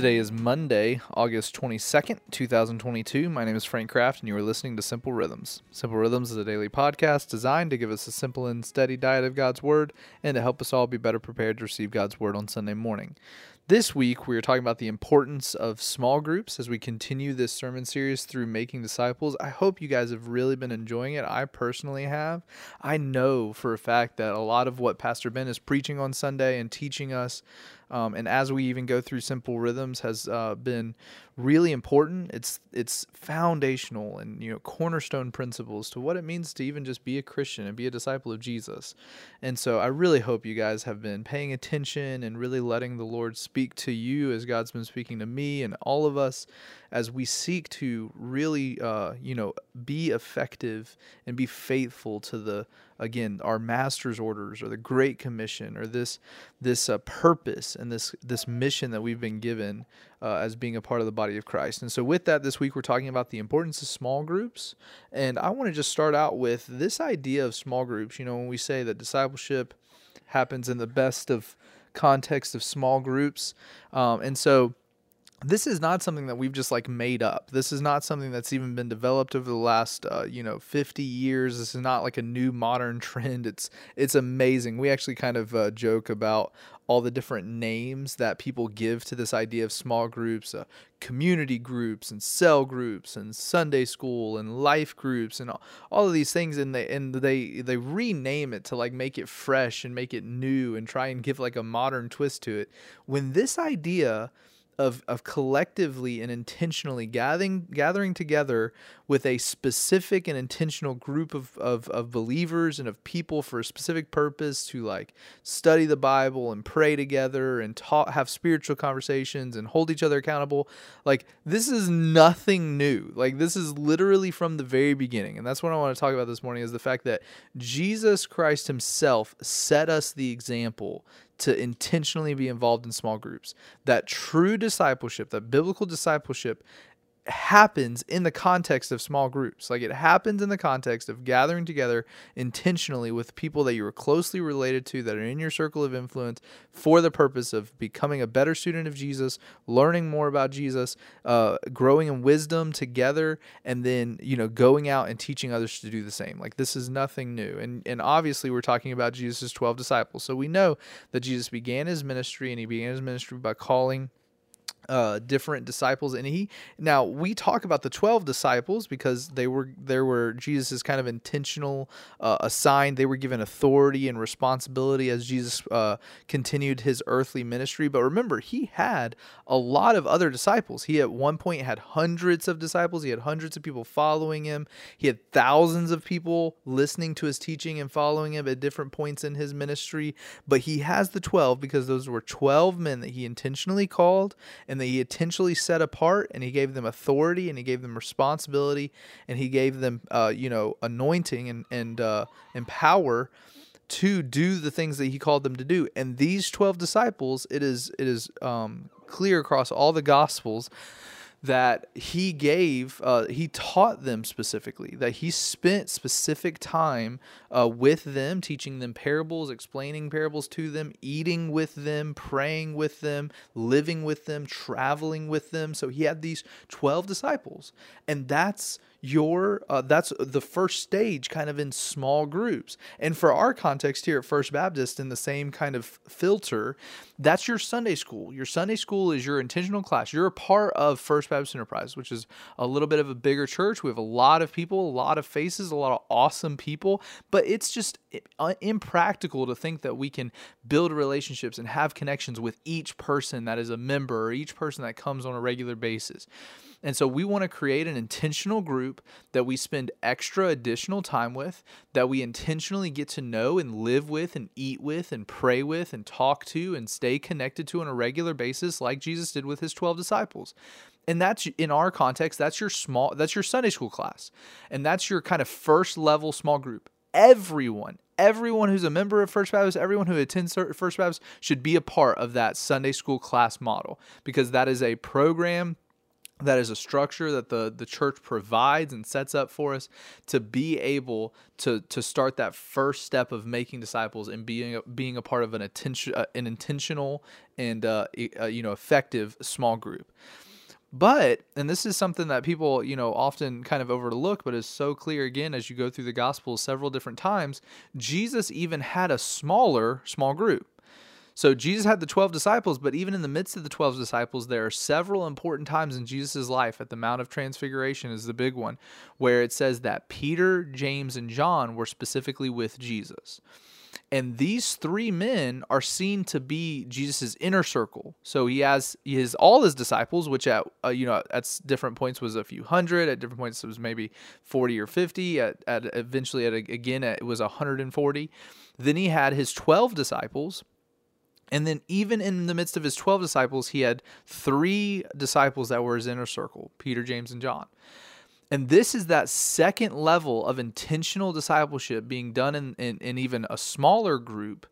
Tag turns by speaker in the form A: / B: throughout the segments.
A: Today is Monday, August 22nd, 2022. My name is Frank Kraft, and you are listening to Simple Rhythms. Simple Rhythms is a daily podcast designed to give us a simple and steady diet of God's Word and to help us all be better prepared to receive God's Word on Sunday morning. This week, we are talking about the importance of small groups as we continue this sermon series through making disciples. I hope you guys have really been enjoying it. I personally have. I know for a fact that a lot of what Pastor Ben is preaching on Sunday and teaching us um, and as we even go through simple rhythms has uh, been really important. It's it's foundational and you know cornerstone principles to what it means to even just be a christian and be a disciple of jesus. And so i really hope you guys have been paying attention and really letting the lord speak to you as god's been speaking to me and all of us as we seek to really uh, you know be effective and be faithful to the again our master's orders or the great commission or this this uh, purpose and this this mission that we've been given uh, as being a part of the body of Christ. And so with that this week we're talking about the importance of small groups and I want to just start out with this idea of small groups. You know when we say that discipleship happens in the best of context of small groups um, and so this is not something that we've just like made up. This is not something that's even been developed over the last uh, you know 50 years. This is not like a new modern trend. It's it's amazing. We actually kind of uh, joke about all the different names that people give to this idea of small groups, uh, community groups, and cell groups, and Sunday school, and life groups, and all, all of these things. And they and they they rename it to like make it fresh and make it new and try and give like a modern twist to it. When this idea of of collectively and intentionally gathering gathering together with a specific and intentional group of, of, of believers and of people for a specific purpose to like study the Bible and pray together and talk have spiritual conversations and hold each other accountable. Like this is nothing new. Like this is literally from the very beginning. And that's what I want to talk about this morning is the fact that Jesus Christ himself set us the example to intentionally be involved in small groups. That true discipleship, that biblical discipleship happens in the context of small groups. Like it happens in the context of gathering together intentionally with people that you are closely related to, that are in your circle of influence, for the purpose of becoming a better student of Jesus, learning more about Jesus, uh, growing in wisdom together, and then you know going out and teaching others to do the same. Like this is nothing new, and and obviously we're talking about Jesus' twelve disciples, so we know that Jesus began his ministry, and he began his ministry by calling uh, different disciples and he. Now we talk about the 12 disciples because they were there were jesus' kind of intentional uh, assigned they were given authority and responsibility as jesus uh, continued his earthly ministry. But remember he had a lot of other disciples. He at one point had hundreds of disciples. He had hundreds of people following him. He had thousands of people listening to his teaching and following him at different points in his ministry. But he has the 12 because those were 12 men that he intentionally called and that he intentionally set apart and he gave them authority and he gave them responsibility and he gave them uh, you know anointing and and uh, and power to do the things that he called them to do. And these 12 disciples it is it is um, clear across all the gospels that he gave, uh, he taught them specifically, that he spent specific time uh, with them, teaching them parables, explaining parables to them, eating with them, praying with them, living with them, traveling with them. So he had these 12 disciples. And that's your uh, that's the first stage kind of in small groups. And for our context here at first baptist in the same kind of filter that's your sunday school. Your sunday school is your intentional class. You're a part of first baptist enterprise which is a little bit of a bigger church. We have a lot of people a lot of faces a lot of awesome people. But it's just uh, impractical to think that we can build relationships and have connections with each person that is a member or each person that comes on a regular basis and so we want to create an intentional group that we spend extra additional time with, that we intentionally get to know and live with and eat with and pray with and talk to and stay connected to on a regular basis, like Jesus did with his 12 disciples. And that's in our context, that's your small, that's your Sunday school class. And that's your kind of first level small group. Everyone, everyone who's a member of First Baptist, everyone who attends First Baptist should be a part of that Sunday school class model because that is a program that is a structure that the the church provides and sets up for us to be able to to start that first step of making disciples and being being a part of an attention uh, an intentional and uh, uh, you know effective small group. But and this is something that people you know often kind of overlook, but is so clear again as you go through the Gospels several different times. Jesus even had a smaller small group. So Jesus had the 12 disciples, but even in the midst of the 12 disciples, there are several important times in Jesus' life. At the Mount of Transfiguration is the big one, where it says that Peter, James, and John were specifically with Jesus. And these three men are seen to be Jesus' inner circle. So he has his all his disciples, which at uh, you know at different points was a few hundred. At different points it was maybe forty or fifty. At, at eventually at again it was hundred and forty. Then he had his twelve disciples, and then, even in the midst of his 12 disciples, he had three disciples that were his inner circle Peter, James, and John. And this is that second level of intentional discipleship being done in, in, in even a smaller group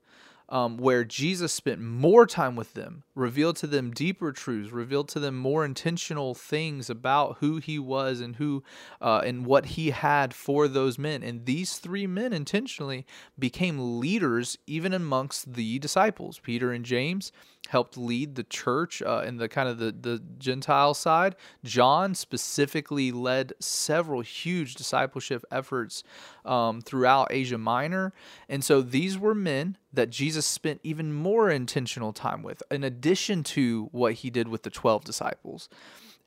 A: um, where Jesus spent more time with them, revealed to them deeper truths, revealed to them more intentional things about who he was and who uh, and what he had for those men. And these three men intentionally became leaders even amongst the disciples, Peter and James helped lead the church uh, in the kind of the, the Gentile side. John specifically led several huge discipleship efforts um, throughout Asia Minor. And so these were men that Jesus spent even more intentional time with, in addition to what he did with the 12 disciples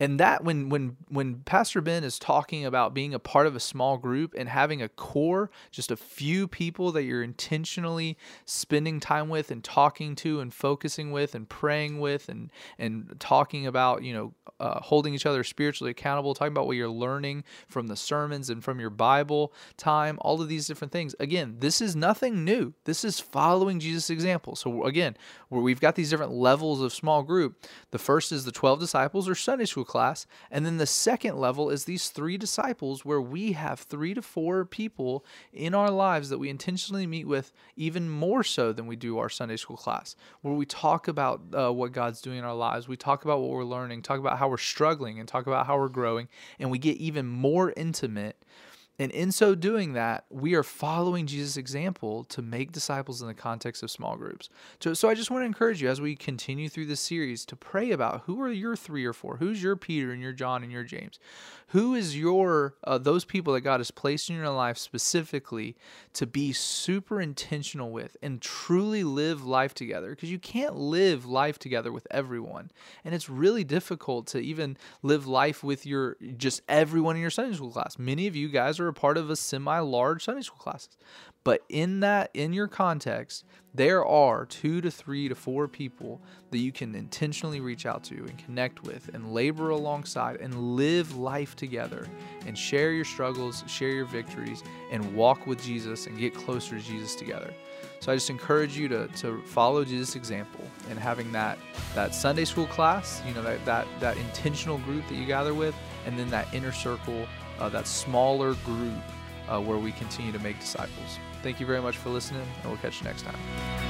A: and that when when when pastor ben is talking about being a part of a small group and having a core just a few people that you're intentionally spending time with and talking to and focusing with and praying with and and talking about you know uh, holding each other spiritually accountable talking about what you're learning from the sermons and from your bible time all of these different things. Again this is nothing new. This is following jesus example. So again where we've got these different levels of small group. The first is the 12 disciples or sunday school class. And then the second level is these three disciples, where we have three to four people in our lives that we intentionally meet with, even more so than we do our Sunday school class, where we talk about uh, what God's doing in our lives. We talk about what we're learning, talk about how we're struggling, and talk about how we're growing. And we get even more intimate and in so doing that, we are following Jesus' example to make disciples in the context of small groups. So, so I just want to encourage you as we continue through this series to pray about who are your three or four? Who's your Peter and your John and your James? Who is your uh, those people that God has placed in your life specifically to be super intentional with and truly live life together? Because you can't live life together with everyone, and it's really difficult to even live life with your just everyone in your Sunday school class. Many of you guys are a part of a semi-large Sunday school classes. But in that, in your context, there are two to three to four people that you can intentionally reach out to and connect with and labor alongside and live life together and share your struggles, share your victories, and walk with Jesus and get closer to Jesus together. So I just encourage you to, to follow Jesus' example and having that that Sunday school class, you know, that, that, that intentional group that you gather with, and then that inner circle, uh, that smaller group uh, where we continue to make disciples. Thank you very much for listening, and we'll catch you next time.